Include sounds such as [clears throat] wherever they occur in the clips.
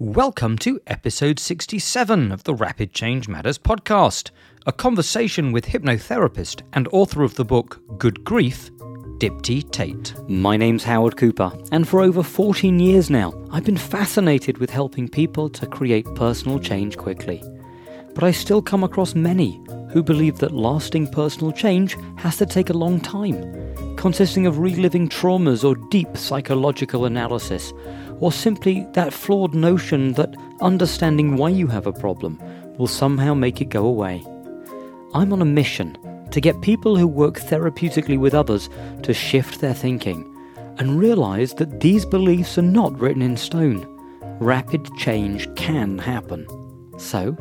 Welcome to episode 67 of the Rapid Change Matters podcast, a conversation with hypnotherapist and author of the book Good Grief, Dipti Tate. My name's Howard Cooper, and for over 14 years now, I've been fascinated with helping people to create personal change quickly. But I still come across many who believe that lasting personal change has to take a long time, consisting of reliving traumas or deep psychological analysis or simply that flawed notion that understanding why you have a problem will somehow make it go away. I'm on a mission to get people who work therapeutically with others to shift their thinking and realize that these beliefs are not written in stone. Rapid change can happen. So,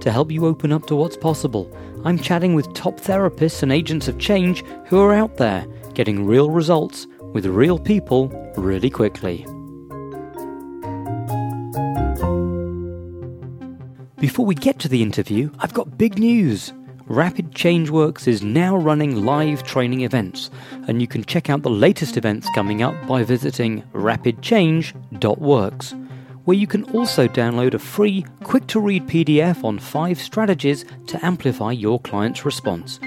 to help you open up to what's possible, I'm chatting with top therapists and agents of change who are out there getting real results with real people really quickly. Before we get to the interview, I've got big news. Rapid Changeworks is now running live training events, and you can check out the latest events coming up by visiting rapidchange.works, where you can also download a free, quick to read PDF on five strategies to amplify your client's response,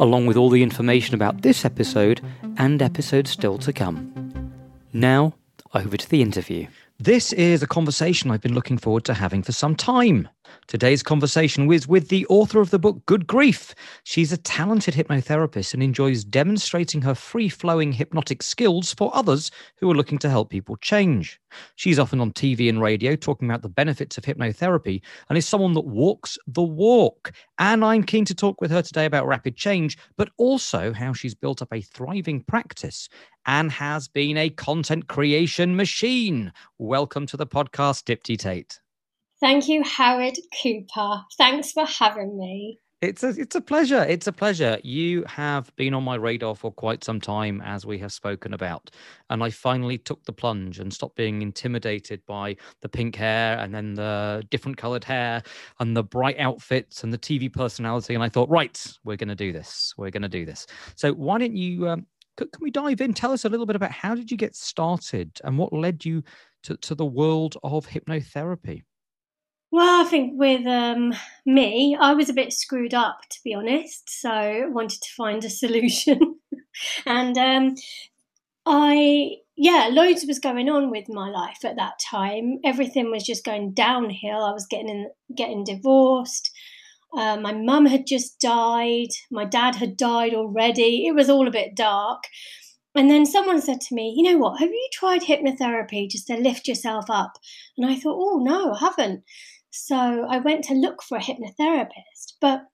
along with all the information about this episode and episodes still to come. Now, over to the interview. This is a conversation I've been looking forward to having for some time. Today's conversation was with the author of the book Good Grief. She's a talented hypnotherapist and enjoys demonstrating her free flowing hypnotic skills for others who are looking to help people change. She's often on TV and radio talking about the benefits of hypnotherapy and is someone that walks the walk. And I'm keen to talk with her today about rapid change, but also how she's built up a thriving practice and has been a content creation machine. Welcome to the podcast, Dipti Tate. Thank you, Howard Cooper. Thanks for having me. It's a it's a pleasure. It's a pleasure. You have been on my radar for quite some time, as we have spoken about, and I finally took the plunge and stopped being intimidated by the pink hair and then the different coloured hair and the bright outfits and the TV personality. And I thought, right, we're going to do this. We're going to do this. So why don't you? Um, can we dive in? Tell us a little bit about how did you get started and what led you to, to the world of hypnotherapy? Well, I think with um, me, I was a bit screwed up, to be honest. So wanted to find a [laughs] solution, and um, I yeah, loads was going on with my life at that time. Everything was just going downhill. I was getting in, getting divorced. Uh, my mum had just died. My dad had died already. It was all a bit dark. And then someone said to me, You know what? Have you tried hypnotherapy just to lift yourself up? And I thought, Oh, no, I haven't. So I went to look for a hypnotherapist, but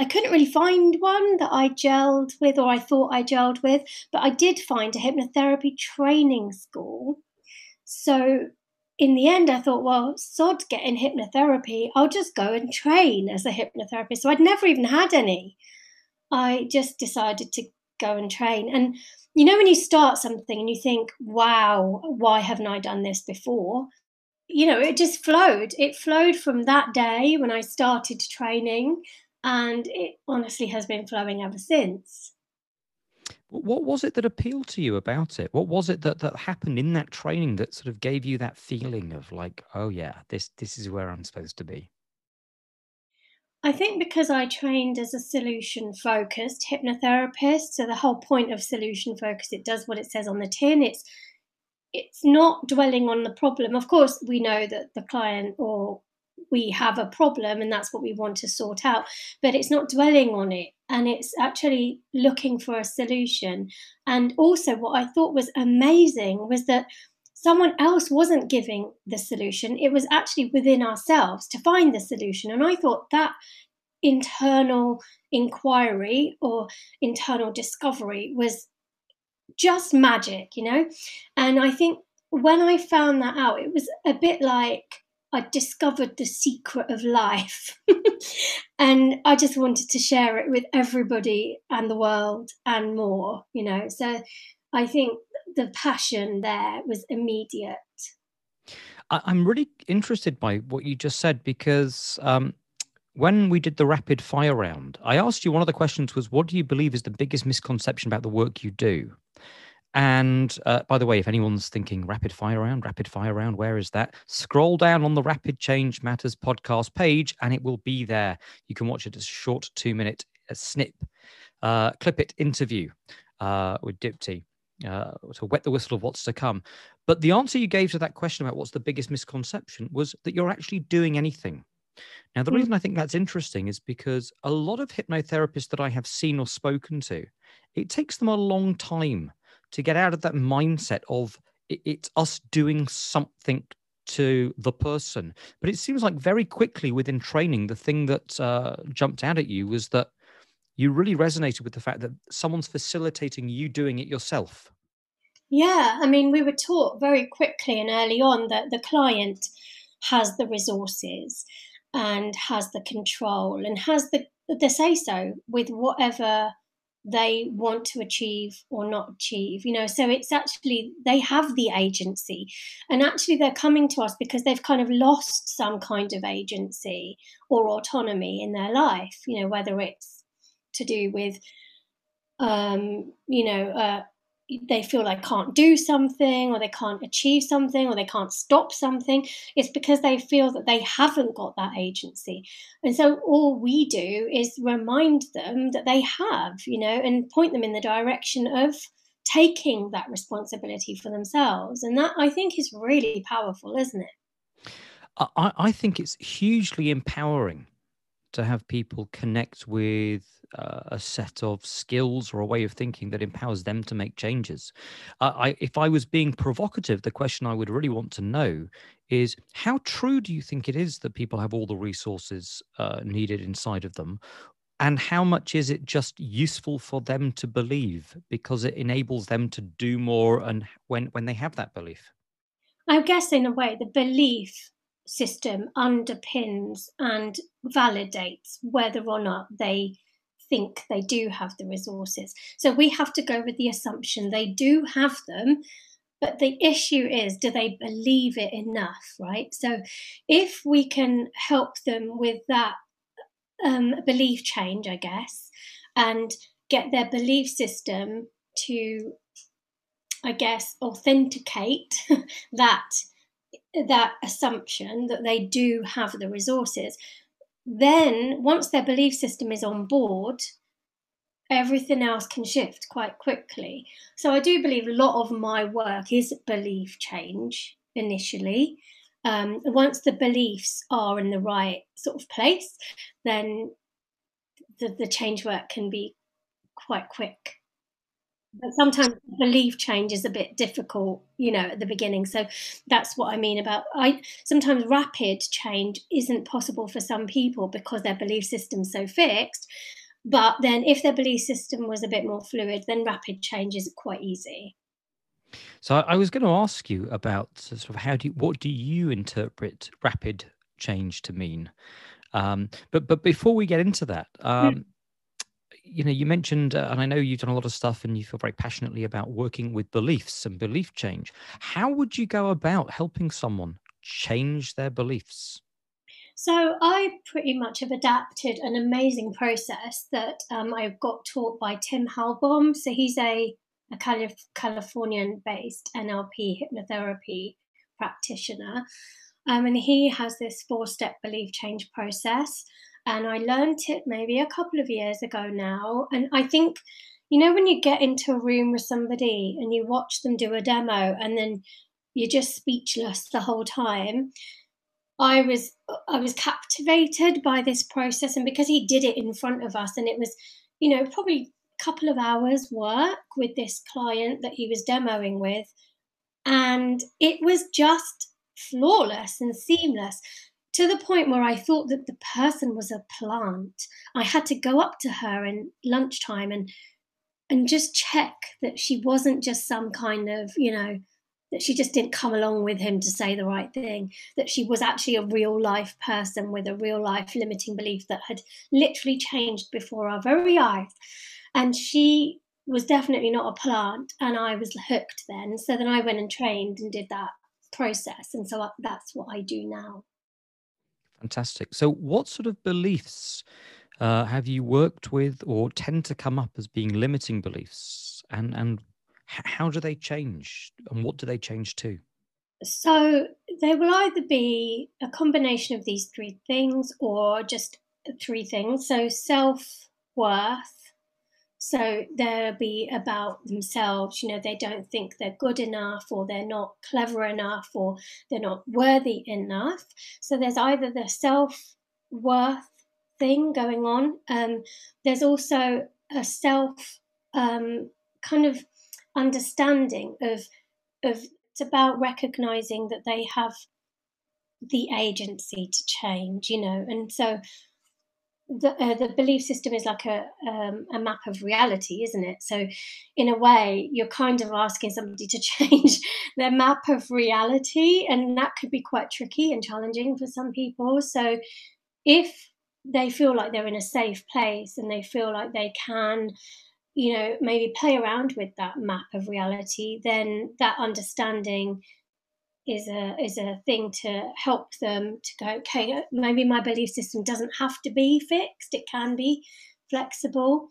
I couldn't really find one that I gelled with or I thought I gelled with, but I did find a hypnotherapy training school. So in the end, I thought, well, sod getting hypnotherapy, I'll just go and train as a hypnotherapist. So I'd never even had any. I just decided to go and train. And you know, when you start something and you think, wow, why haven't I done this before? You know, it just flowed. It flowed from that day when I started training, and it honestly has been flowing ever since. What was it that appealed to you about it? What was it that, that happened in that training that sort of gave you that feeling of like, oh yeah, this this is where I'm supposed to be? I think because I trained as a solution focused hypnotherapist, so the whole point of solution focus, it does what it says on the tin. It's it's not dwelling on the problem. Of course, we know that the client or we have a problem and that's what we want to sort out, but it's not dwelling on it and it's actually looking for a solution. And also, what I thought was amazing was that someone else wasn't giving the solution, it was actually within ourselves to find the solution. And I thought that internal inquiry or internal discovery was just magic, you know? And I think when I found that out, it was a bit like I discovered the secret of life. [laughs] and I just wanted to share it with everybody and the world and more, you know? So I think the passion there was immediate. I'm really interested by what you just said because um, when we did the rapid fire round, I asked you one of the questions was, what do you believe is the biggest misconception about the work you do? And uh, by the way, if anyone's thinking rapid fire round, rapid fire round, where is that? Scroll down on the Rapid Change Matters podcast page and it will be there. You can watch it as a short two minute uh, snip, uh, clip it interview uh, with Dipti uh, to wet the whistle of what's to come. But the answer you gave to that question about what's the biggest misconception was that you're actually doing anything. Now, the mm. reason I think that's interesting is because a lot of hypnotherapists that I have seen or spoken to, it takes them a long time to get out of that mindset of it's us doing something to the person. But it seems like very quickly within training, the thing that uh, jumped out at you was that you really resonated with the fact that someone's facilitating you doing it yourself. Yeah, I mean, we were taught very quickly and early on that the client has the resources and has the control and has the the say so with whatever they want to achieve or not achieve you know? So it's actually they have the agency. And actually they're coming to us because they've kind of lost some kind of agency or autonomy in their life you know whether it's to do with um you know uh, they feel like can't do something or they can't achieve something or they can't stop something it's because they feel that they haven't got that agency. And so all we do is remind them that they have you know and point them in the direction of taking that responsibility for themselves. And that i think is really powerful isn't it? I, I think it's hugely empowering to have people connect with uh, a set of skills or a way of thinking that empowers them to make changes. Uh, I, if I was being provocative, the question I would really want to know is how true do you think it is that people have all the resources uh, needed inside of them? And how much is it just useful for them to believe because it enables them to do more and when, when they have that belief? I guess, in a way, the belief system underpins and validates whether or not they think they do have the resources. So we have to go with the assumption they do have them. But the issue is, do they believe it enough, right? So if we can help them with that um, belief change, I guess, and get their belief system to, I guess, authenticate [laughs] that that assumption that they do have the resources, then once their belief system is on board, everything else can shift quite quickly. So I do believe a lot of my work is belief change initially. Um, once the beliefs are in the right sort of place, then the, the change work can be quite quick but sometimes belief change is a bit difficult you know at the beginning. So that's what i mean about i sometimes rapid change isn't possible for some people because their belief system's so fixed. But then if their belief system was a bit more fluid then rapid change is quite easy. So i was going to ask you about sort of how do you, what do you interpret rapid change to mean? Um, but but before we get into that um, mm you know, you mentioned, uh, and I know you've done a lot of stuff and you feel very passionately about working with beliefs and belief change. How would you go about helping someone change their beliefs? So I pretty much have adapted an amazing process that um, I got taught by Tim Hallbom. So he's a, a Calif- Californian-based NLP hypnotherapy practitioner, um, and he has this four-step belief change process and I learned it maybe a couple of years ago now. And I think, you know, when you get into a room with somebody and you watch them do a demo and then you're just speechless the whole time. I was I was captivated by this process and because he did it in front of us and it was, you know, probably a couple of hours work with this client that he was demoing with and it was just flawless and seamless to the point where I thought that the person was a plant. I had to go up to her in lunchtime and and just check that she wasn't just some kind of, you know, that she just didn't come along with him to say the right thing, that she was actually a real life person with a real life limiting belief that had literally changed before our very eyes. And she was definitely not a plant, and I was hooked then. So then I went and trained and did that process. And so uh, that's what I do now. Fantastic. So, what sort of beliefs uh, have you worked with or tend to come up as being limiting beliefs? And, and how do they change and what do they change to? So they will either be a combination of these three things or just three things. So self worth. So they'll be about themselves. You know, they don't think they're good enough or they're not clever enough or they're not worthy enough. So there's either the self worth thing going on. Um, there's also a self um, kind of understanding of of it's about recognizing that they have the agency to change, you know, and so the uh, the belief system is like a um, a map of reality, isn't it? So, in a way, you're kind of asking somebody to [laughs] change their map of reality, and that could be quite tricky and challenging for some people. So, if they feel like they're in a safe place and they feel like they can you know maybe play around with that map of reality then that understanding is a is a thing to help them to go okay maybe my belief system doesn't have to be fixed it can be flexible.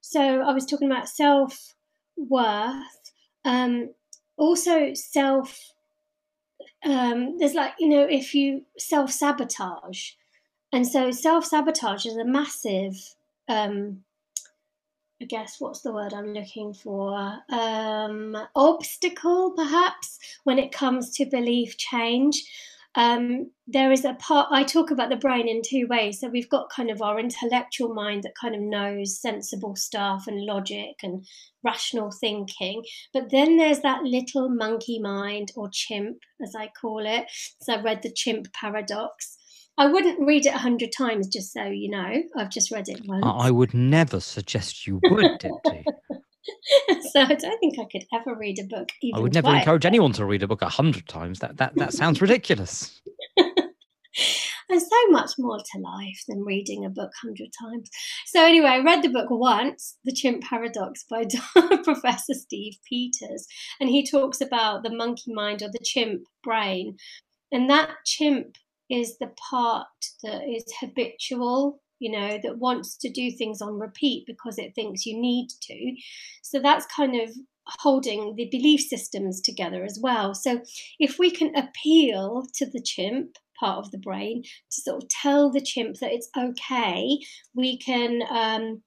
So i was talking about self worth um also self um there's like you know if you self sabotage and so self sabotage is a massive um I guess what's the word I'm looking for? Um, obstacle, perhaps, when it comes to belief change. Um, there is a part, I talk about the brain in two ways. So we've got kind of our intellectual mind that kind of knows sensible stuff and logic and rational thinking. But then there's that little monkey mind or chimp, as I call it. So I read the chimp paradox I wouldn't read it a hundred times, just so you know. I've just read it once. I would never suggest you would, Dipti. [laughs] so I don't think I could ever read a book. I would never twice. encourage anyone to read a book a hundred times. That that that sounds ridiculous. [laughs] There's so much more to life than reading a book hundred times. So anyway, I read the book once, The Chimp Paradox by [laughs] Professor Steve Peters, and he talks about the monkey mind or the chimp brain, and that chimp is the part that is habitual you know that wants to do things on repeat because it thinks you need to. So that's kind of holding the belief systems together as well. So if we can appeal to the chimp part of the brain to sort of tell the chimp that it's okay we can um,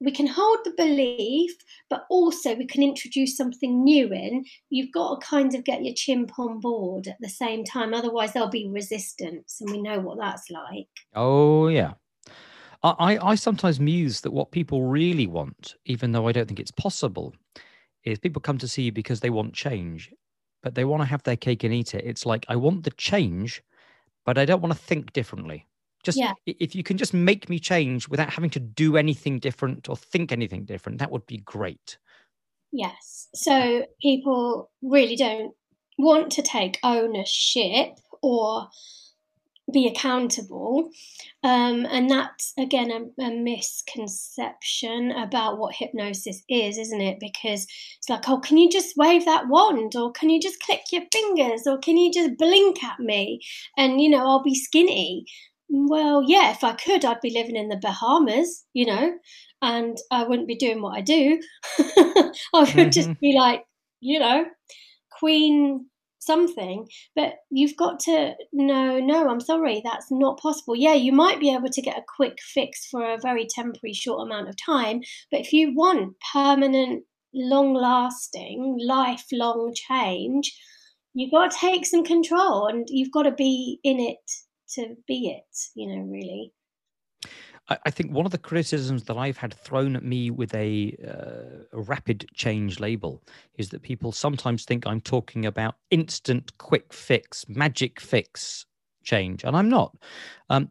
we can hold the belief, but also we can introduce something new in. You've got to kind of get your chimp on board at the same time, otherwise there'll be resistance, and we know what that's like. Oh yeah. I, I sometimes muse that what people really want, even though I don't think it's possible, is people come to see you because they want change, but they want to have their cake and eat it. It's like I want the change, but I don't want to think differently. Just yeah. if you can just make me change without having to do anything different or think anything different, that would be great. Yes. So people really don't want to take ownership or be accountable. Um, and that's again a, a, misconception about what hypnosis is, isn't it? Because it's like, oh, can you just wave that wand, or can you just click your fingers, or can you just blink at me, and you know I'll be skinny. Well, yeah, if I could, I'd be living in the Bahamas, you know, and I wouldn't be doing what I do. [laughs] I would mm-hmm. just [laughs] be like, you know, queen something. But you've got to no, no, I'm sorry, that's not possible. Yeah, you might be able to get a quick fix for a very temporary, short amount of time. But if you want permanent, long lasting, lifelong change, you've got to take some control and you've got to be in it to be it, you know, really. I think one of the criticisms that I've had thrown at me with a, uh, a, rapid change label is that people sometimes think I'm talking about instant, quick fix, magic fix change, and I'm not. Um,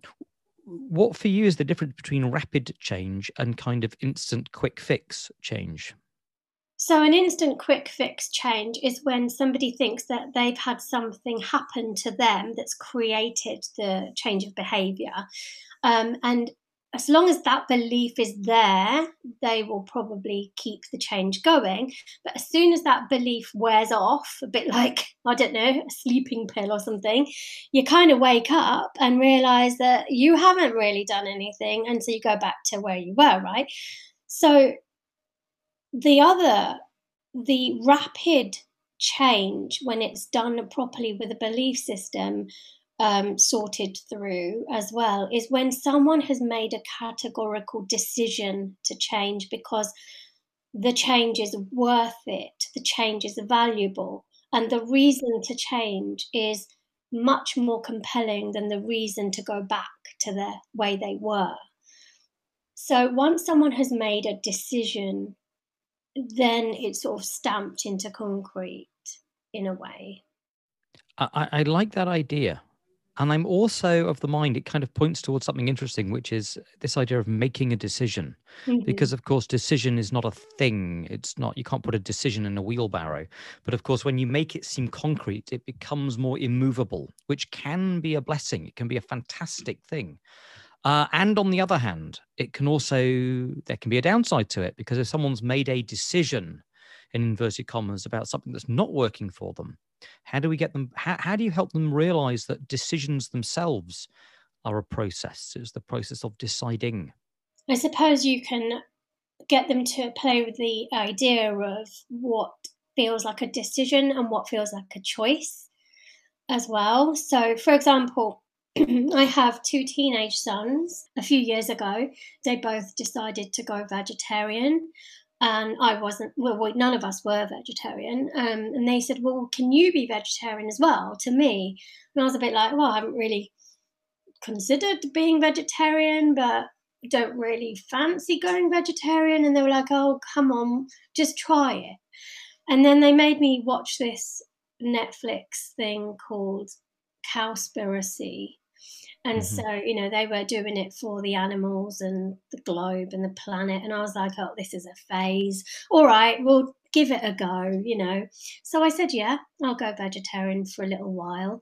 what for you is the difference between rapid change and kind of instant, quick fix change? So, an instant quick fix change is when somebody thinks that they've had something happen to them that's created the change of behavior. Um, and as long as that belief is there, they will probably keep the change going. But as soon as that belief wears off, a bit like, I don't know, a sleeping pill or something, you kind of wake up and realize that you haven't really done anything. And so you go back to where you were, right? So the other the rapid change when it's done properly with a belief system um, sorted through as well is when someone has made a categorical decision to change because the change is worth it, the change is valuable, and the reason to change is much more compelling than the reason to go back to the way they were. So once someone has made a decision, then it's sort of stamped into concrete in a way. I, I like that idea and I'm also of the mind, it kind of points towards something interesting, which is this idea of making a decision. Mm-hmm. Because, of course, decision is not a thing. It's not, you can't put a decision in a wheelbarrow. But, of course, when you make it seem concrete, it becomes more immovable, which can be a blessing. It can be a fantastic thing. Uh, and on the other hand, it can also, there can be a downside to it because if someone's made a decision, in inverted commas, about something that's not working for them, how do we get them? How, how do you help them realize that decisions themselves are a process? It's the process of deciding. I suppose you can get them to play with the idea of what feels like a decision and what feels like a choice as well. So, for example, [clears throat] I have two teenage sons. A few years ago, they both decided to go vegetarian and I wasn't. Well, none of us were vegetarian, um, and they said, "Well, can you be vegetarian as well?" To me, and I was a bit like, "Well, I haven't really considered being vegetarian, but don't really fancy going vegetarian." And they were like, "Oh, come on, just try it." And then they made me watch this Netflix thing called Cowspiracy, and mm-hmm. so, you know, they were doing it for the animals and the globe and the planet. And I was like, oh, this is a phase. All right, we'll give it a go, you know. So I said, yeah, I'll go vegetarian for a little while.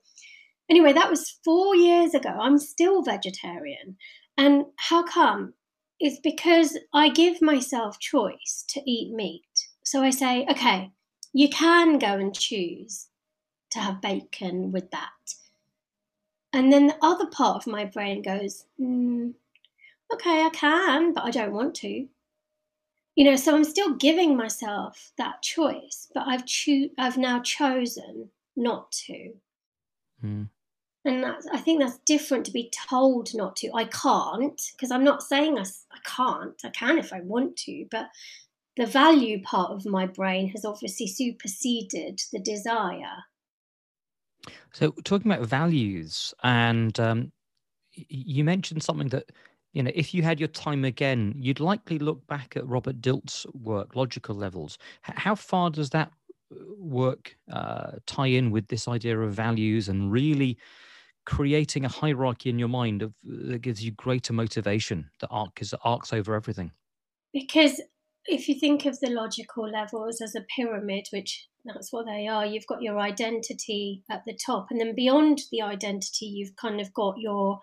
Anyway, that was four years ago. I'm still vegetarian. And how come? It's because I give myself choice to eat meat. So I say, okay, you can go and choose to have bacon with that and then the other part of my brain goes, mm, okay, I can, but I don't want to. You know, so I'm still giving myself that choice, but I've cho- I've now chosen not to. Mm. And that's, I think that's different to be told not to. I can't, because I'm not saying I, I can't. I can if I want to, but the value part of my brain has obviously superseded the desire. So, talking about values, and um, you mentioned something that, you know, if you had your time again, you'd likely look back at Robert Dilts' work, Logical Levels. How far does that uh, work uh, tie in with this idea of values and really creating a hierarchy in your mind of, that gives you greater motivation that arc is arcs over everything? Because if you think of the logical levels as a pyramid, which that's what they are, you've got your identity at the top, and then beyond the identity, you've kind of got your,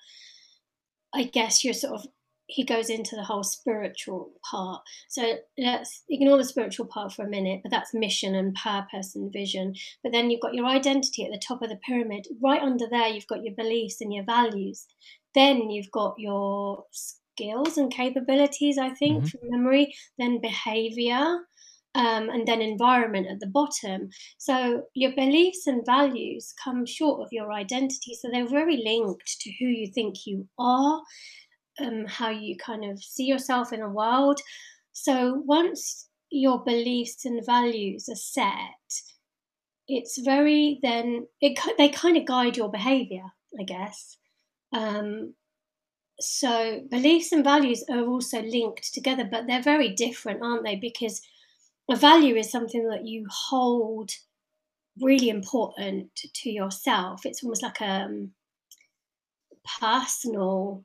I guess, your sort of. He goes into the whole spiritual part. So let's ignore the spiritual part for a minute, but that's mission and purpose and vision. But then you've got your identity at the top of the pyramid. Right under there, you've got your beliefs and your values. Then you've got your skills and capabilities, I think, mm-hmm. from memory, then behavior, um, and then environment at the bottom. So your beliefs and values come short of your identity. So they're very linked to who you think you are, um, how you kind of see yourself in the world. So once your beliefs and values are set, it's very then it they kind of guide your behavior, I guess. Um, so beliefs and values are also linked together, but they're very different, aren't they? Because a value is something that you hold really important to yourself. It's almost like a um, personal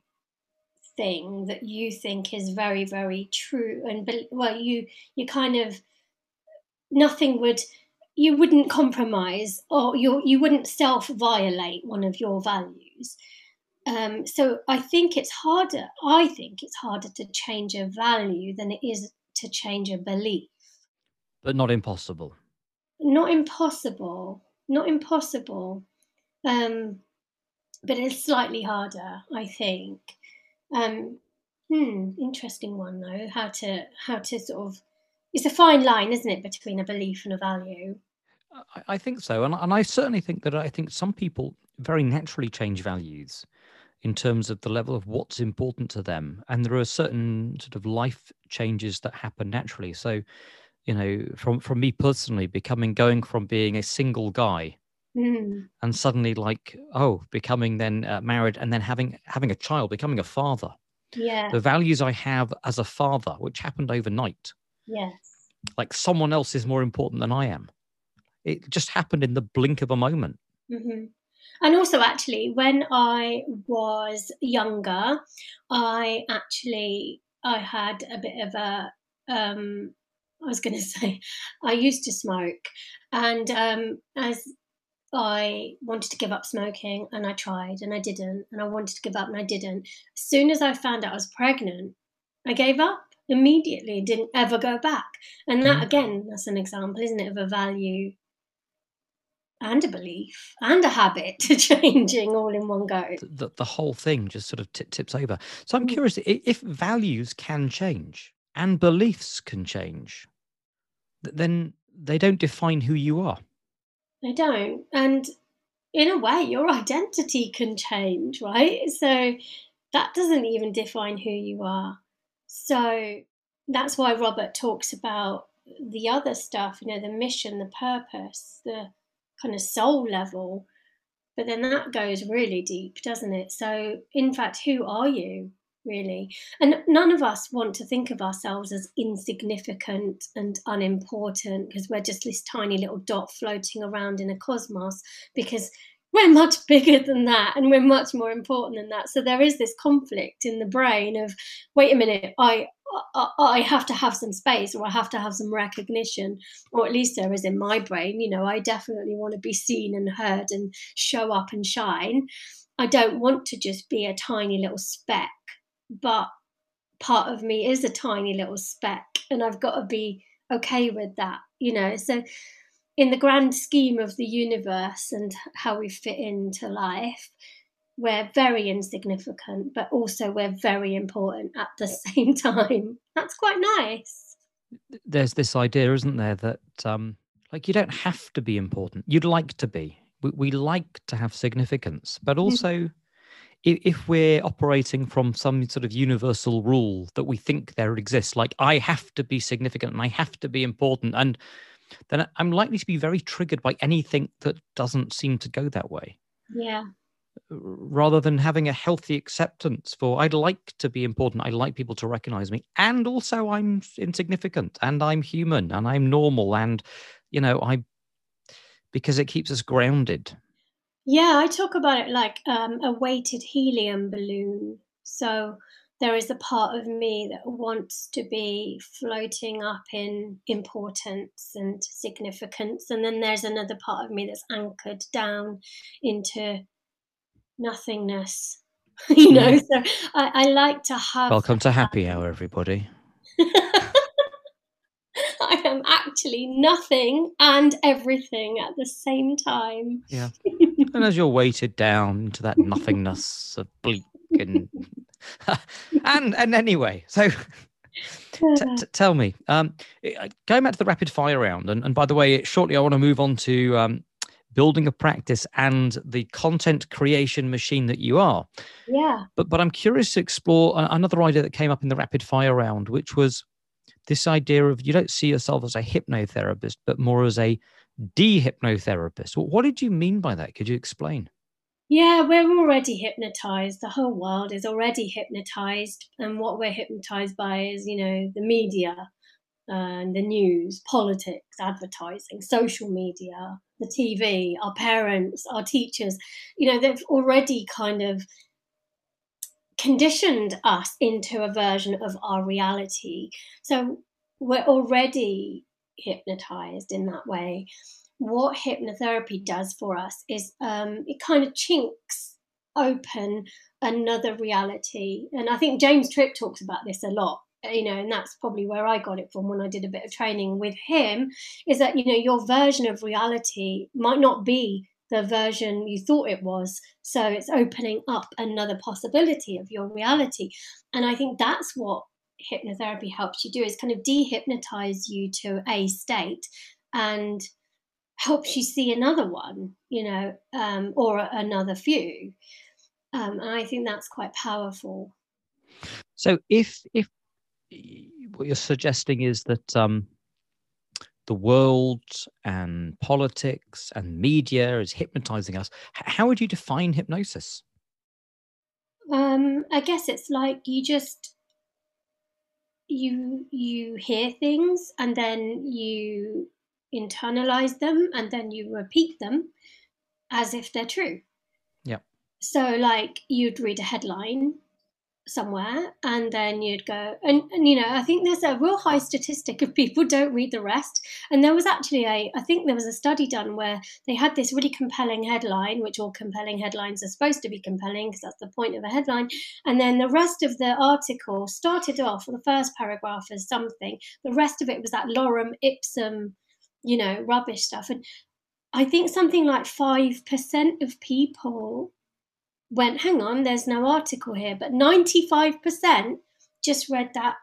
thing that you think is very, very true, and well, you you kind of nothing would you wouldn't compromise or you you wouldn't self violate one of your values um, so I think it's harder. I think it's harder to change a value than it is to change a belief. But not impossible. Not impossible. Not impossible. Um, but it's slightly harder, I think. Um, hmm, interesting one though. How to how to sort of it's a fine line, isn't it, between a belief and a value? I, I think so, and and I certainly think that I think some people very naturally change values in terms of the level of what's important to them, and there are certain sort of life changes that happen naturally. So, you know, from from me personally, becoming going from being a single guy Mm. and suddenly like oh becoming then uh, married and then having having a child becoming a father Yeah. the values i have as a father which happened overnight Yes. like someone else is more important than i am it just happened in the blink of a moment hmm And also, actually, when I was younger, I actually I had a bit of a um, I was going [laughs] to say I used to smoke, and um, as I wanted to give up smoking, and I tried, and I didn't, and I wanted to give up, and I didn't. As soon as I found out I was pregnant, I gave up immediately, didn't ever go back. And that Mm. again, that's an example, isn't it, of a value and a belief and a habit [laughs] changing all in one go. the, the, whole thing just sort of tip, tips over so i'm Mm. curious if values can change and beliefs can change then they don't define who you are They don't. And in a way, your identity can change, right? So that doesn't even define who you are. So that's why Robert talks about the other stuff, you know, the mission, the purpose, the kind of soul level. But then that goes really deep, doesn't it? So, in fact, who are you really? And none of us want to think of ourselves as insignificant and unimportant because we're just this tiny little dot floating around in a cosmos because we're much [laughs] bigger than that and we're much more important than that. So there is this conflict in the brain of, wait a minute, I. I I have to have some space or I have to have some recognition, or at least there is in my brain. You know, I definitely want to be seen and heard and show up and shine. I don't want to just be a tiny little speck, but part of me is a tiny little speck, and I've got to be okay with that, you know. So, in the grand scheme of the universe and how we fit into life, we're very insignificant, but also we're very important at the [laughs] same time. That's quite nice. there's this idea isn't there that um like you don't have to be important you'd like to be we, we like to have significance but also if, we're operating from some sort of universal rule that we think there exists like i have to be significant and i have to be important and then i'm likely to be very triggered by anything that doesn't seem to go that way Yeah. rather than having a healthy acceptance for I'd like to be important. I'd like people to recognize me. And also I'm insignificant and I'm human and I'm normal and you know, I because it keeps us grounded. Yeah, I talk about it like um, a weighted helium balloon. So there is a part of me that wants to be floating up in importance and significance. And then there's another part of me that's anchored down into nothingness. [laughs] you know, so I, I like to have. Welcome to happy hour, everybody. [laughs] I am actually nothing and everything at the same time. Yeah. [laughs] And as you're weighted down into that nothingness of bleak and [laughs] and and anyway, so [laughs] T- t- tell me, um, going back to the rapid fire round, and, and by the way, shortly I want to move on to um, building a practice and the content creation machine that you are. yeah. But but I'm curious to explore another idea that came up in the rapid fire round, which was this idea of you don't see yourself as a hypnotherapist, but more as a de-hypnotherapist. What did you mean by that? Could you explain? Yeah, we're already hypnotized. The whole world is already hypnotized. And what we're hypnotized by is, you know, the media and the news, politics, advertising, social media, the TV, our parents, our teachers. You know, they've already kind of conditioned us into a version of our reality. So we're already hypnotized in that way. What hypnotherapy does for us is um, it kind of chinks open another reality. And I think James Tripp talks about this a lot. You know, and that's probably where I got it from when I did a bit of training with him. Is that you know your version of reality might not be the version you thought it was. So it's opening up another possibility of your reality. And I think that's what hypnotherapy helps you do is kind of dehypnotize you to a state and helps you see another one, you know, um, or another few. Um, and I think that's quite powerful. So if if what you're suggesting is that um, the world and politics and media is hypnotizing us, how would you define hypnosis? Um, I guess it's like you just you you hear things and then you internalize them and then you repeat them as if they're true. Yeah. So like you'd read a headline somewhere and then you'd go and, and you know i think there's a real high statistic of people [laughs] don't read the rest. And there was actually a i think there was a study done where they had this really compelling headline which all compelling headlines are supposed to be compelling because that's the point of a headline. And then the rest of the article started off the first paragraph as something the rest of it was that lorem ipsum you know rubbish stuff. And i think something like 5% of people went, hang on, there's no article here, but 95% just read that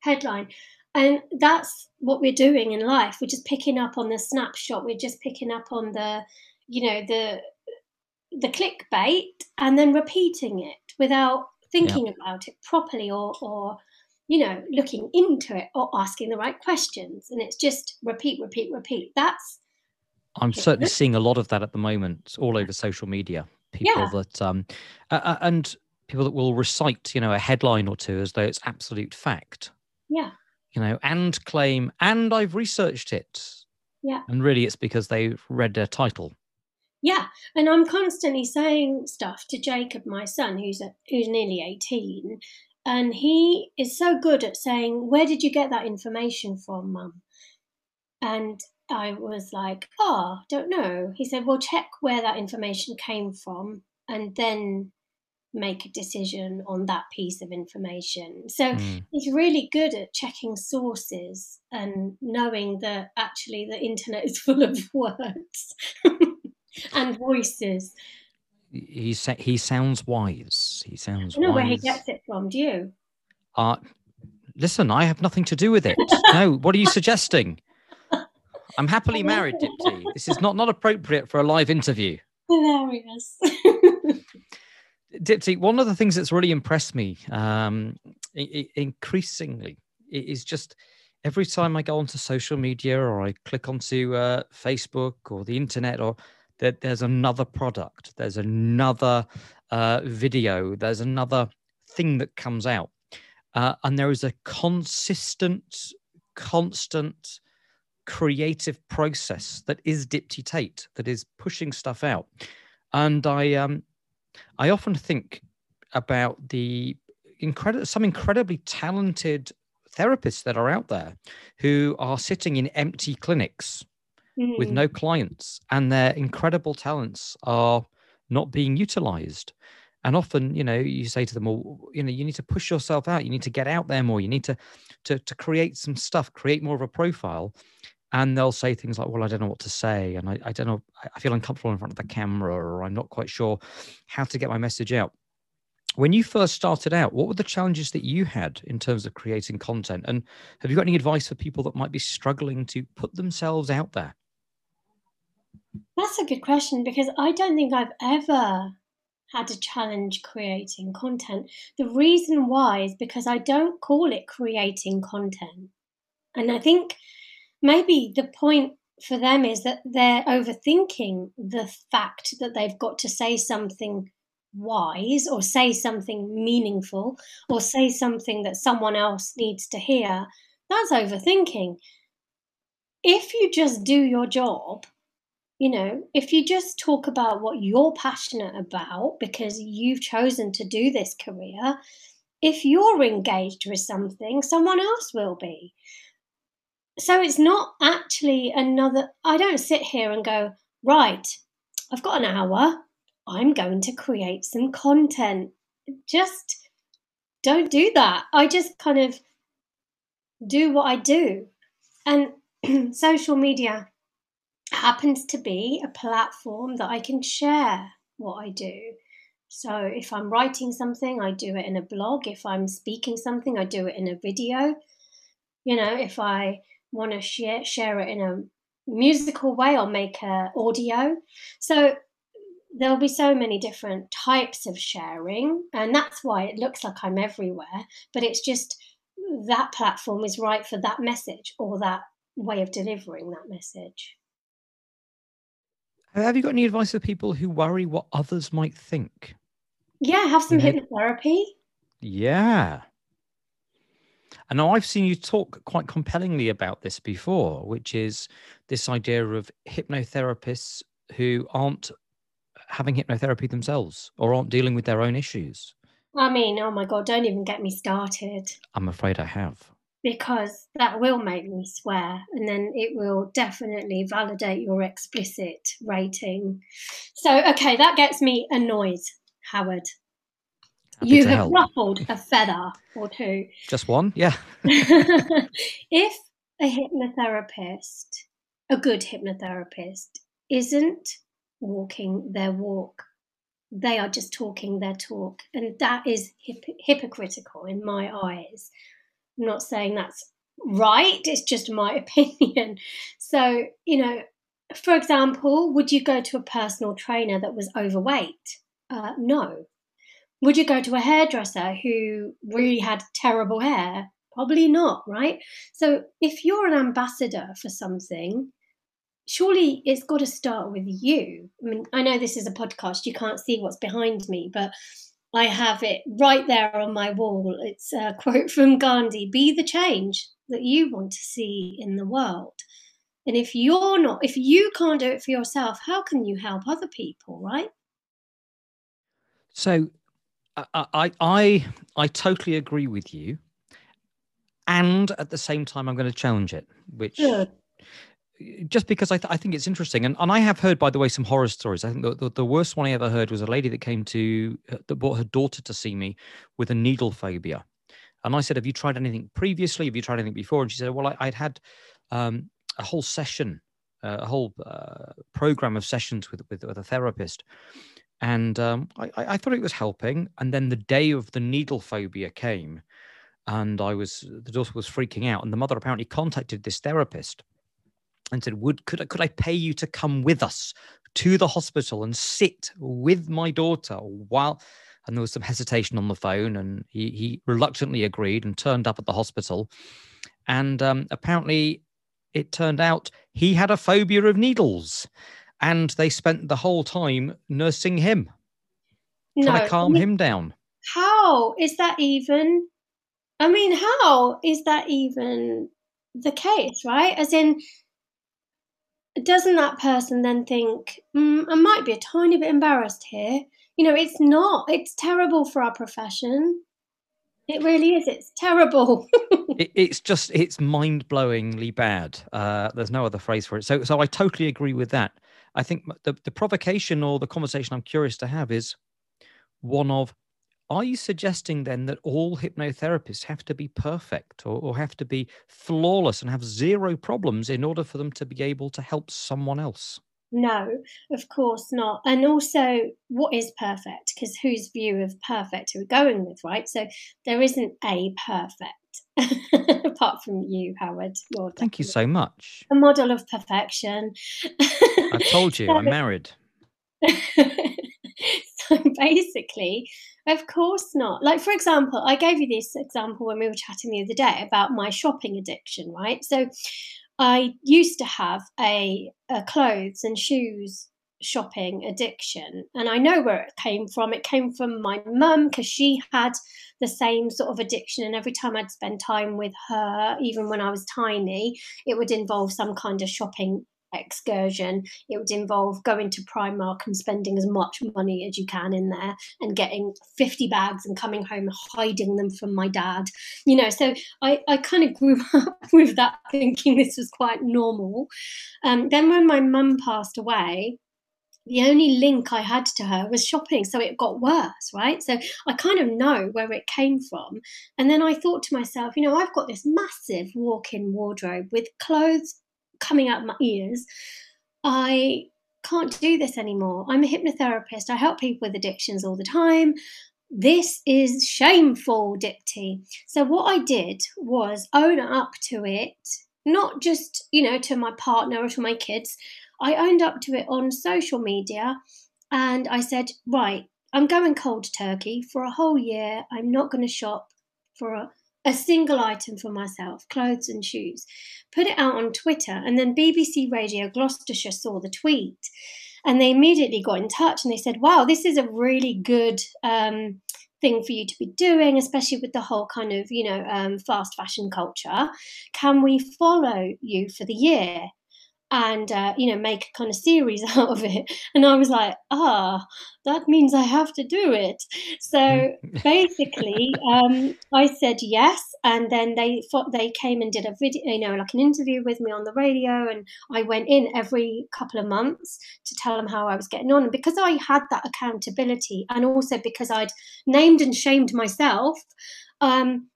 headline. And that's what we're doing in life. We're just picking up on the snapshot. We're just picking up on the, you know, the the clickbait and then repeating it without thinking yep. about it properly or or you know looking into it or asking the right questions and it's just repeat repeat repeat that's i'm certainly seeing a lot of that at the moment all over social media people yeah. that um uh, and people that will recite you know a headline or two as though it's absolute fact. Yeah. You know and claim and i've researched it. Yeah. And really it's because they've read their title. Yeah. And i'm constantly saying stuff to jacob my son who's a, who's nearly 18 and he is so good at saying where did you get that information from mum? And I was like, oh, don't know. He said, well, check where that information came from and then make a decision on that piece of information. So mm. he's really good at checking sources and knowing that actually the internet is [laughs] full of words [laughs] and voices. He sa- he sounds wise. He sounds. I know wise. where he gets it from. Do you? Uh listen. I have nothing to do with it. [laughs] no. What are you suggesting? I'm happily married, Dipti. This is not, not appropriate for a live interview. Hilarious. Dipti, one of the things that's really impressed me um, I- increasingly is just every time I go onto social media or I click onto uh, Facebook or the internet or that there's another product, there's another uh, video, there's another thing that comes out. Uh, and there is a consistent, constant creative process that is Dipti Tate, that is pushing stuff out. And I um I often think about the incredible some incredibly talented therapists that are out there who are sitting in empty clinics mm. with no clients and their incredible talents are not being utilized and often you know you say to them well you know you need to push yourself out you need to get out there more you need to to, to create some stuff create more of a profile and they'll say things like well i don't know what to say and I, I don't know i feel uncomfortable in front of the camera or i'm not quite sure how to get my message out. When you first started out what were the challenges that you had in terms of creating content? And have you got any advice for people that might be struggling to put themselves out there? That's a good question because i don't think i've ever had a challenge creating content. The reason why is because i don't call it creating content. And i think maybe the point for them is that they're overthinking the fact that they've got to say something wise or say something meaningful or say something that someone else needs to hear. That's overthinking. If you just do your job, you know, if you just talk about what you're passionate about because you've chosen to do this career, if you're engaged with something, someone else will be so it's not actually another i don't sit here and go right i've got an hour. I'm going to create some content. Just don't do that. I just kind of do what i do. And [clears throat] social media happens to be a platform that i can share what i do. So if I'm writing something, I do it in a blog. If I'm speaking something, I do it in a video. You know, if I want to share share it in a musical way, I'll make a audio. So there'll be so many different types of sharing, and that's why it looks like I'm everywhere. But it's just that platform is right for that message or that way of delivering that message. Have you got any advice for people who worry what others might think? Yeah, have some hypnotherapy. Yeah. And now I've seen you talk quite compellingly about this before, which is this idea of hypnotherapists who aren't having hypnotherapy themselves or aren't dealing with their own issues. I mean, oh my God, don't even get me started. I'm afraid I have. Because that will make me swear, and then it will definitely validate your explicit rating. So, okay, that gets me annoyed, Howard. You have help. ruffled a feather or two. Just one? Yeah. [laughs] if a hypnotherapist, a good hypnotherapist, isn't walking their walk, they are just talking their talk. And that is hip- hypocritical in my eyes. I'm not saying that's right, it's just my [laughs] opinion. So, you know, for example, would you go to a personal trainer that was overweight? Uh, no. Would you go to a hairdresser who really had terrible hair? Probably not, right? So if you're an ambassador for something, surely it's got to start with you. I mean, I know this is a podcast, you can't see what's behind me, but I have it right there on my wall. It's a [laughs] quote from Gandhi Be the change that you want to see in the world. And if you're not, if you can't do it for yourself, how can you help other people, right? So I, I, I, totally agree with you. And at the same time, I'm going to challenge it, which Good. just because I, th- I think it's interesting. And, and I have heard, by the way, some horror stories. I think the, the, the worst one I ever heard was a lady that came to, uh, that brought her daughter to see me with a needle phobia. And I said, Have you tried anything previously? Have you tried anything before? And she said, Well, I, I'd had um, a whole session, uh, a whole uh, program of sessions with, with, with a therapist. And um, I, I thought it was helping. And then the day of the needle phobia came, and I was the daughter was freaking out, and the mother apparently contacted this therapist and said, "Would could I could I pay you to come with us to the hospital and sit with my daughter while?" And there was some hesitation on the phone, and he he reluctantly agreed and turned up at the hospital. And um, apparently, it turned out he had a phobia of needles, and they spent the whole time nursing him, trying to calm him down. How is that even? I mean, how is that even the case, right? As in, doesn't that person then think, mm, I might be a tiny bit embarrassed here? You know, it's not. It's terrible for our profession. It really is. It's terrible. [laughs] it, it's just it's mind-blowingly bad uh, there's no other phrase for it so so i totally agree with that i think the, the provocation or the conversation i'm curious to have is one of are you suggesting then that all hypnotherapists have to be perfect or, or have to be flawless and have zero problems in order for them to be able to help someone else No, of course not. And also, what is perfect? Because whose view of perfect are we going with, right? So there isn't a perfect, [laughs] apart from you, Howard. Thank you so much a model of perfection. i've told you i'm [laughs] married [laughs] so basically, of course not. Like, for example, I gave you this example when we were chatting the other day about my shopping addiction, right? So I used to have a, a clothes and shoes shopping addiction, and I know where it came from. It came from my mum because she had the same sort of addiction, and every time I'd spend time with her, even when I was tiny, it would involve some kind of shopping excursion. It would involve going to Primark and spending as much money as you can in there and getting 50 bags and coming home hiding them from my dad. You know, so I, I kind of grew [laughs] up with that thinking this was quite normal. Um, then when my mum passed away, the only link I had to her was shopping. So it got worse, right? So I kind of know where it came from. And then I thought to myself, you know, I've got this massive walk in wardrobe with clothes coming out my ears. I can't do this anymore. I'm a hypnotherapist. I help people with addictions all the time. This is shameful, Dipti. So, what I did was own up to it, not just, you know, to my partner or to my kids. I owned up to it on social media and I said, right, I'm going cold turkey for a whole year. I'm not going to shop for a, a single item for myself, clothes and shoes. Put it out on Twitter, and then BBC Radio Gloucestershire saw the tweet and they immediately got in touch and they said, wow, this is a really good um, thing for you to be doing, especially with the whole kind of, you know, um, fast fashion culture. Can we follow you for the year? And uh, you know make a kind of series [laughs] out of it. And i was like ah that means i have to do it. So mm. [laughs] basically um, i said yes and then they thought they came and did a video you know like an interview with me on the radio and i went in every couple of months to tell them how i was getting on. And because i had that accountability and also because i'd named and shamed myself um,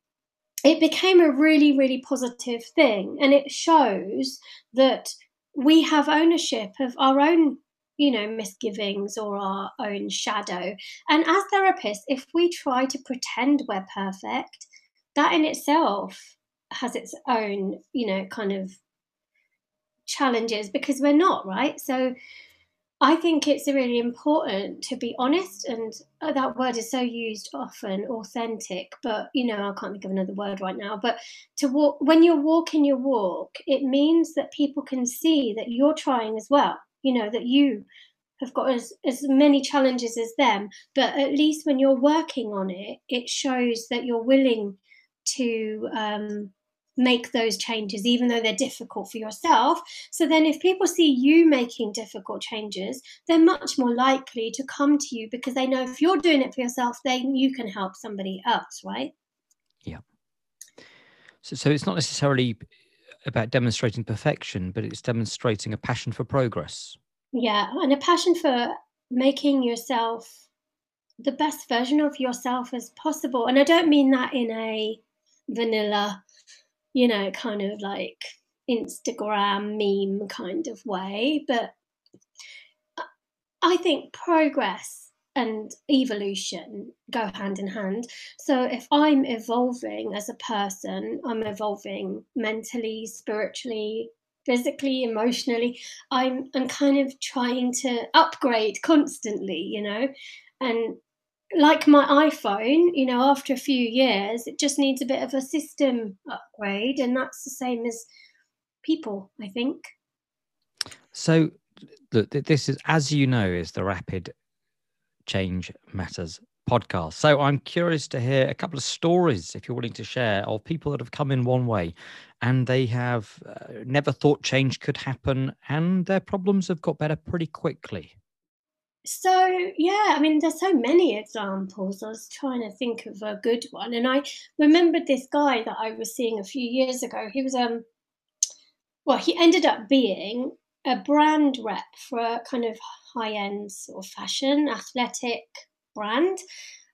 it became a really really positive thing. And it shows that we have ownership of our own you know misgivings or our own shadow. And as therapists if we try to pretend we're perfect that in itself has its own you know kind of challenges because we're not right? So I think it's really important to be honest, and uh, that word is so used often, authentic. But you know, I can't think of another word right now. But to walk when you're walking your walk, it means that people can see that you're trying as well. You know that you have got as, as many challenges as them, but at least when you're working on it, it shows that you're willing to um, make those changes, even though they're difficult for yourself. So then, if people see you making difficult changes, they're much more likely to come to you because they know if you're doing it for yourself, then you can help somebody else, right? Yeah. So, so it's not necessarily about demonstrating perfection, but it's demonstrating a passion for progress. Yeah, and a passion for making yourself the best version of yourself as possible. And I don't mean that in a vanilla you know, kind of like Instagram meme kind of way. But I think progress and evolution go hand in hand. So if I'm evolving as a person, I'm evolving mentally, spiritually, physically, emotionally. I'm I'm kind of trying to upgrade constantly, you know. And like my iPhone, you know, after a few years, it just needs a bit of a system upgrade, and that's the same as people, I think. So, look, this is, as you know, is the Rapid Change Matters podcast. So, I'm curious to hear a couple of stories, if you're willing to share, of people that have come in one way and they have uh, never thought change could happen, and their problems have got better pretty quickly. So yeah, I mean, there's so many examples. I was trying to think of a good one, and I remembered this guy that I was seeing a few years ago. He was um, well, he ended up being a brand rep for a kind of high end sort of fashion athletic brand.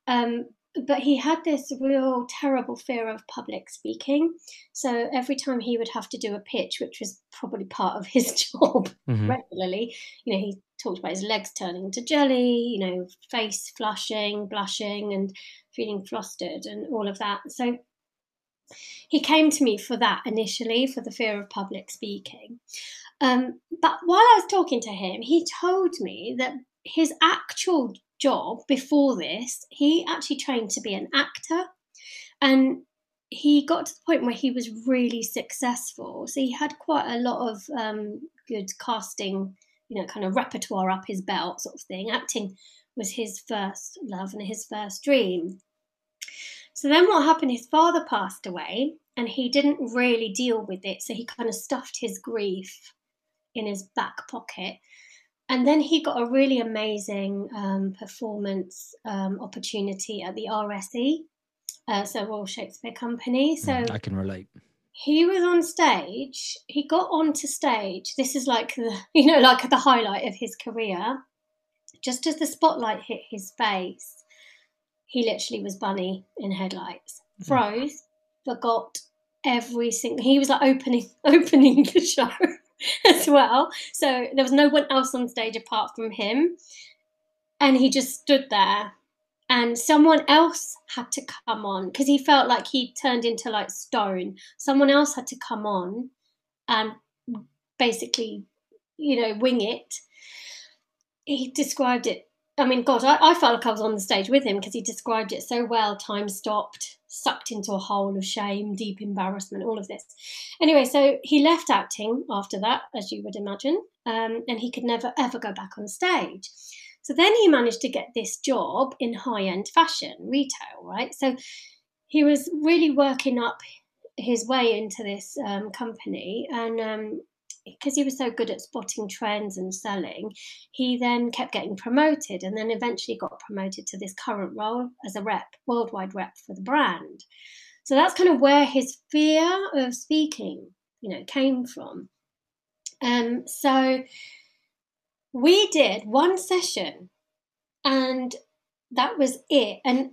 Um, but he had this real terrible fear of public speaking. So every time he would have to do a pitch, which was probably part of his [laughs] job mm-hmm. regularly, you know, he talked about his legs turning into jelly, you know, face flushing, blushing, and feeling flustered, and all of that. So he came to me for that initially, for the fear of public speaking. Um, but while I was talking to him, he told me that his actual job before this, he actually trained to be an actor. And he got to the point where he was really successful. So he had quite a lot of um, good casting you know, kind of repertoire up his belt, sort of thing. Acting was his first love and his first dream. So then what happened? His father passed away and he didn't really deal with it. So he kind of stuffed his grief in his back pocket. And then he got a really amazing um, performance um, opportunity at the RSC, uh, so Royal Shakespeare Company. So mm, I can relate he was on stage he got onto stage this is like the [laughs] you know like the highlight of his career just as the spotlight hit his face he literally was bunny in headlights hmm. froze forgot every single he was like opening [laughs] opening the show [laughs] as well. So there was no one else on stage apart from him. And he just stood there and someone else had to come on because he felt like he turned into like stone. Someone else had to come on and basically, you know, wing it. He described it. I mean, God, I, I felt like I was on the stage with him because he described it so well. Time stopped, sucked into a hole of shame, deep embarrassment, all of this. Anyway, so he left acting after that, as you would imagine, um, and he could never ever go back on stage. So then he managed to get this job in high end fashion, retail, right? So he was really working up his way into this um, company and because he was so good at spotting trends and selling, he then kept getting promoted and then eventually got promoted to this current role as a rep, worldwide rep for the brand. So that's kind of where his fear of speaking, you know, came from. Um, so we did one session and that was it. And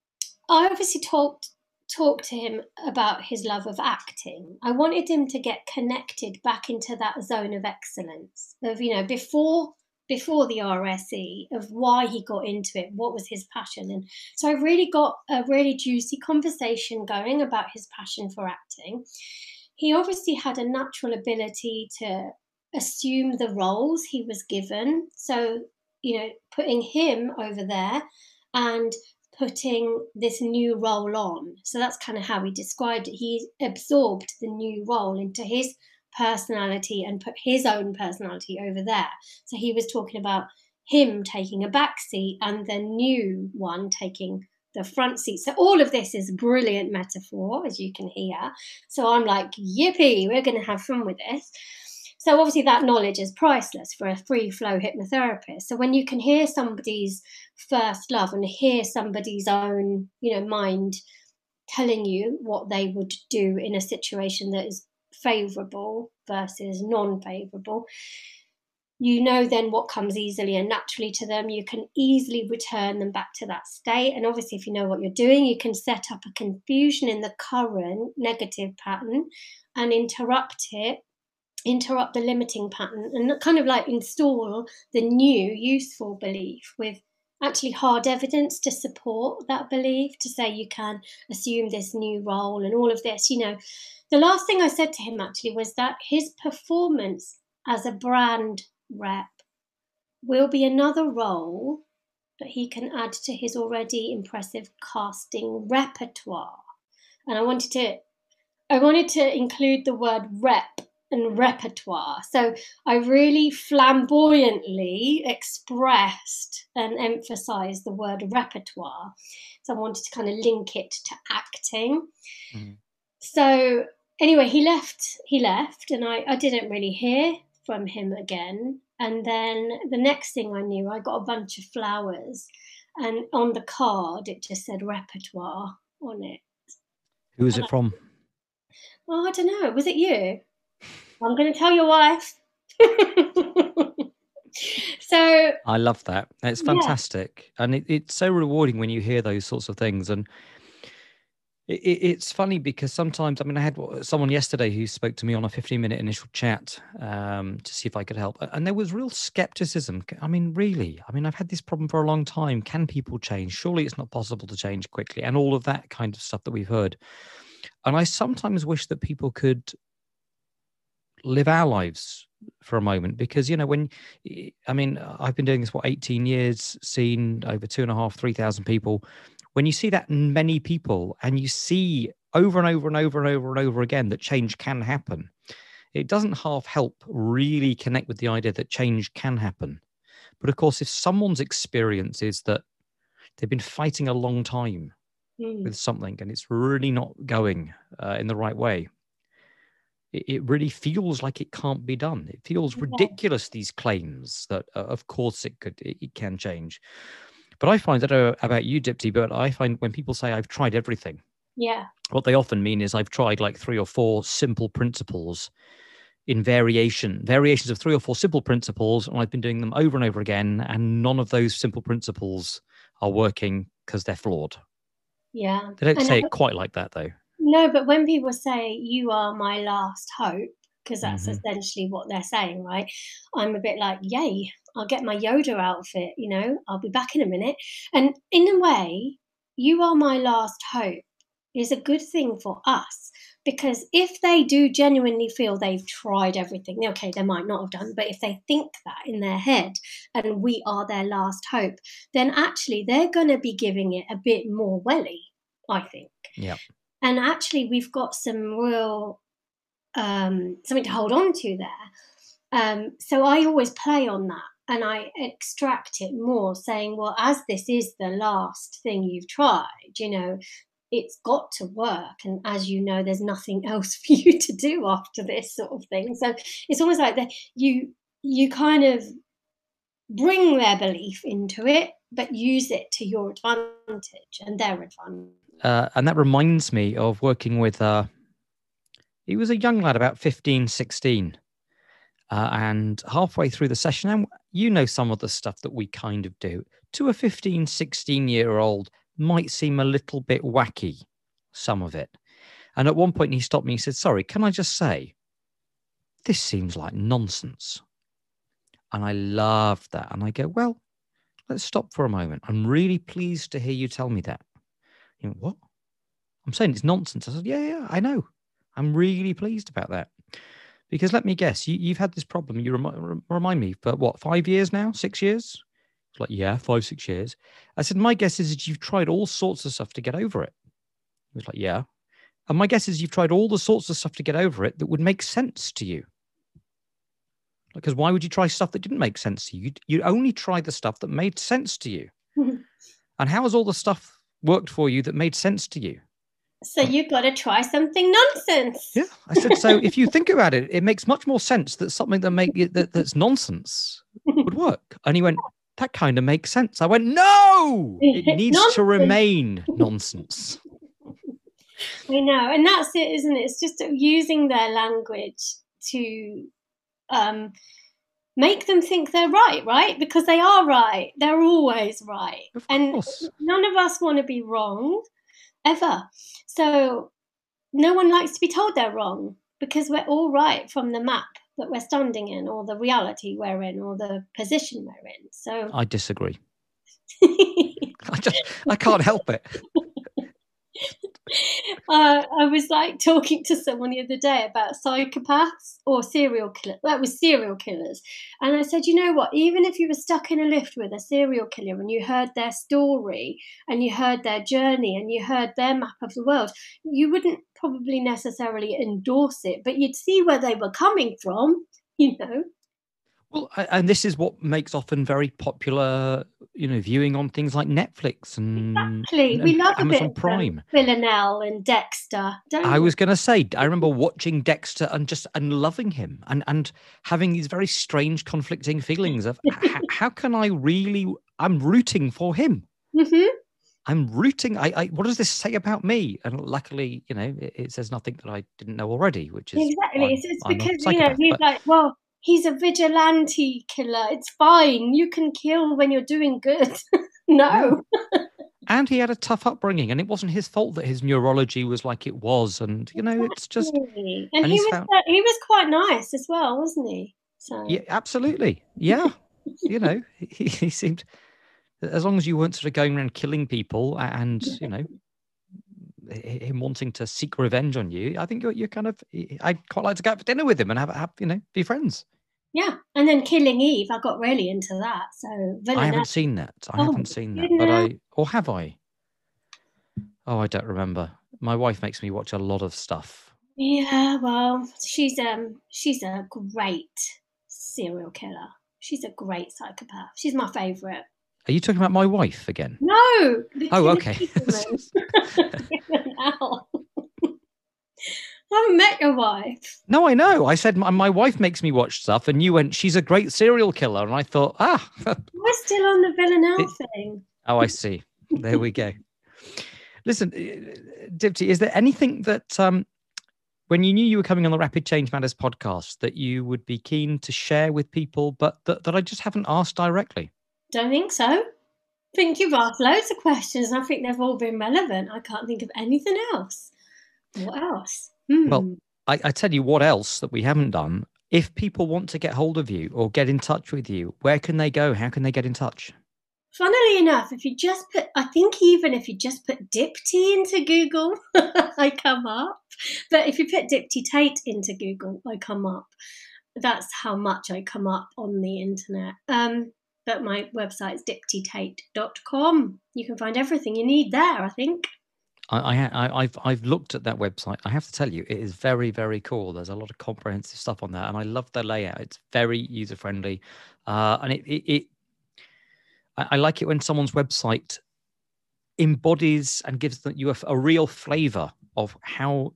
I obviously talked talked to him about his love of acting. I wanted him to get connected back into that zone of excellence of you know before before the RSC of why he got into it, what was his passion, and so I really got a really juicy conversation going about his passion for acting. He obviously had a natural ability to assume the roles he was given. So, you know, putting him over there and putting this new role on. So that's kind of how he described it. He absorbed the new role into his personality and put his own personality over there. So he was talking about him taking a back seat and the new one taking the front seat. So all of this is brilliant metaphor, as you can hear. So I'm like, yippee, we're going to have fun with this. So obviously that knowledge is priceless for a free flow hypnotherapist. So when you can hear somebody's first love and hear somebody's own, you know, mind telling you what they would do in a situation that is favorable versus non-favorable, you know then what comes easily and naturally to them. You can easily return them back to that state. And obviously, if you know what you're doing, you can set up a confusion in the current negative pattern and interrupt it interrupt the limiting pattern and kind of like install the new useful belief with actually hard evidence to support that belief to say you can assume this new role and all of this you know. The last thing i said to him actually was that his performance as a brand rep will be another role that he can add to his already impressive casting repertoire. And i wanted to i wanted to include the word rep and repertoire. So I really flamboyantly expressed and emphasized the word repertoire. So I wanted to kind of link it to acting. Mm-hmm. So anyway, he left. He left, and I, I didn't really hear from him again. And then the next thing I knew, I got a bunch of flowers, and on the card it just said repertoire on it. Who was it from? Oh, I don't know. Was it you? I'm going to tell your wife. [laughs] so I love that. It's fantastic, yeah. and it, it's so rewarding when you hear those sorts of things. And it, it's funny because sometimes, I mean, I had someone yesterday who spoke to me on a 15 minute initial chat um, to see if I could help, and there was real skepticism. I mean, really, I mean, I've had this problem for a long time. Can people change? Surely it's not possible to change quickly, and all of that kind of stuff that we've heard. And I sometimes wish that people could live our lives for a moment because you know when i mean i've been doing this for 18 years seen over two and a half three thousand people when you see that many people and you see over and over and over and over and over again that change can happen it doesn't half help really connect with the idea that change can happen but of course if someone's experience is that they've been fighting a long time mm. with something and it's really not going uh, in the right way it, it really feels like it can't be done. It feels ridiculous these claims that, uh, of course, it could, it, it, can change. But I find that uh, about you, Dipti, but I find when people say I've tried everything, yeah, what they often mean is I've tried like three or four simple principles in variation, variations of three or four simple principles, and I've been doing them over and over again, and none of those simple principles are working because they're flawed. Yeah. They don't and say it quite like that though. No, but when people say you are my last hope, because that's Mhm. essentially what they're saying, right? I'm a bit like, yay, I'll get my Yoda outfit, you know, I'll be back in a minute. And in a way, you are my last hope is a good thing for us because if they do genuinely feel they've tried everything, okay, they might not have done, but if they think that in their head and we are their last hope, then actually they're going to be giving it a bit more welly, I think. Yeah. And actually, we've got some real um, something to hold on to there. Um, so I always play on that and I extract it more, saying, well, as this is the last thing you've tried, you know, it's got to work. And as you know, there's nothing [laughs] else for you to do after this sort of thing. So it's almost like that you you kind of bring their belief into it, but use it to your advantage and their advantage. Uh, and that reminds me of working with, uh, he was a young lad, about 15, 16. Uh, and halfway through the session, and you know some of the stuff that we kind of do to a 15, 16 year old might seem a little bit wacky, some of it. And at one point, he stopped me. He said, Sorry, can I just say, this seems like nonsense. And I loved that. And I go, Well, let's stop for a moment. I'm really pleased to hear you tell me that. You know, what? I'm saying it's nonsense. I said, Yeah, yeah, I know. I'm really pleased about that. Because let me guess, you, you've had this problem. You remi- remind me for what, five years now? Six years? It's like, yeah, five, six years. I said, my guess is that you've tried all sorts of stuff to get over it. He was like, yeah. And my guess is you've tried all the sorts of stuff to get over it that would make sense to you. Because why would you try stuff that didn't make sense to you? You'd, you'd only try the stuff that made sense to you. [laughs] and how has all the stuff worked for you that made sense to you? So you've got to try something nonsense. Yeah, I said. So if you think about it, it makes much more sense that something that make that, that's nonsense [laughs] would work. And he went, that kind of makes sense. I went, no, it [laughs] needs to remain [laughs] nonsense. I know, and that's it, isn't it? It's just using their language to um, make them think they're right, right? Because they are right. They're always right, Of and course. none of us want to be wrong ever. So no one likes to be told they're wrong because we're all right from the map that we're standing in, or the reality we're in, or the position we're in. So. I disagree. [laughs] I just I can't help it. [laughs] uh, I was like talking to someone the other day about psychopaths or serial killers. That was serial killers. And I said, you know what? Even if you were stuck in a lift with a serial killer and you heard their story and you heard their journey and you heard their map of the world, you wouldn't probably necessarily endorse it, but you'd see where they were coming from, [laughs] you know. Well, and this is what makes often very popular, you know, viewing on things like Netflix and Exactly. and We love a Amazon bit um, Prime. Villanelle and Dexter, don't I was going to say, I remember watching Dexter and just and loving him and and having these very strange, conflicting feelings of h- [laughs] how can I really? I'm rooting for him. Mhm. I'm rooting. I, I what does this say about me? And luckily, you know, it, it says nothing that I didn't know already, which is Exactly. it's because you know he's but- like, well, he's a vigilante killer. It's fine. You can kill when you're doing good. [laughs] no. and he had a tough upbringing, and it wasn't his fault that his neurology was like it was. And you know, it's just and, and he was found- uh, he was quite nice as well, wasn't he? So yeah, absolutely, yeah. you know, he, he seemed as long as you weren't sort of going around killing people and you know him wanting to seek revenge on you. I think you're, you're kind of. I'd quite like to go out for dinner with him and have, have you know be friends. yeah. And then Killing Eve, I got really into that. So I haven't seen that. I Oh, haven't seen that, but. I or have I? Oh, I don't remember. My wife makes me watch a lot of stuff. Yeah, well, she's um she's a great serial killer. She's a great psychopath. She's my favourite. Are you talking about my wife again? No. Oh, okay. [laughs] [laughs] I haven't met your wife. no, I know. I said my, my wife makes me watch stuff, and you went, "She's a great serial killer," and I thought, ah, [laughs] We're still on the Villanelle It- thing. oh, I see. There we go. Listen, uh, Dipti, is there anything that, um, when you knew you were coming on the Rapid Change Matters podcast, that you would be keen to share with people, but that, that I just haven't asked directly? Don't think so. I think you've asked loads of questions. and I think they've all been relevant. I can't think of anything else. What else? Hmm. Well, I, I tell you what else that we haven't done. If people want to get hold of you or get in touch with you, where can they go? How can they get in touch? Funnily enough, if you just put, I think even if you just put Dipti into Google, [laughs] I come up. But if you put Dipti Tate into Google, I come up. That's how much I come up on the internet. Um, but my website is diptitate.com. You can find everything you need there, I think. I, I, I've I've looked at that website. I have to tell you, it is very very cool. There's a lot of comprehensive stuff on there, and I love the layout. It's very user friendly, uh, and it, it, it I, I, like it when someone's website embodies and gives you a, a real flavor of how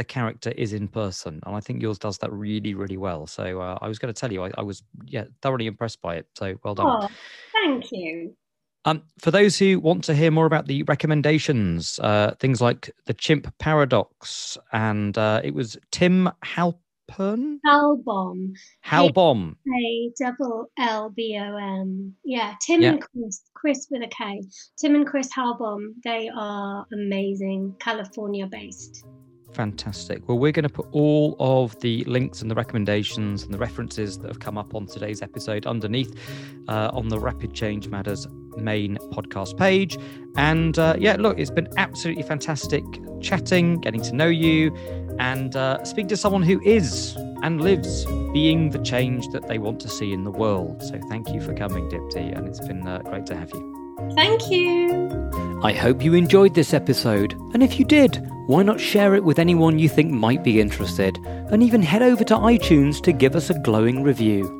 the character is in person, and I think yours does that really really well. So uh, I was going to tell you, I, I, was yeah thoroughly impressed by it. So well done. Oh, thank you. Um, for those who want to hear more about the recommendations, uh, things like the chimp paradox, and uh, it was Tim Halpern. Hallbom. Hallbom. A double L B O M. Yeah, Tim yeah. and Chris. Chris with a K. Tim and Kris Hallbom. They are amazing, California based. Fantastic. Well, we're going to put all of the links and the recommendations and the references that have come up on today's episode underneath uh, on the Rapid Change Matters main podcast page. And uh, yeah, look, it's been absolutely fantastic chatting, getting to know you, and uh, to someone who is and lives being the change that they want to see in the world. So thank you for coming, Dipti, and it's been uh, great to have you. Thank you. I hope you enjoyed this episode, and if you did, why not share it with anyone you think might be interested, and even head over to iTunes to give us a glowing review.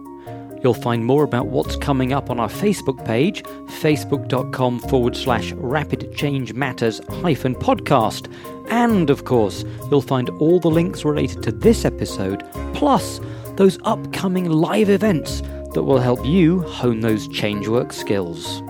You'll find more about what's coming up on our Facebook page, facebook.com forward slash rapid change matters hyphen podcast. And of course, you'll find all the links related to this episode, plus those upcoming live events that will help you hone those change work skills.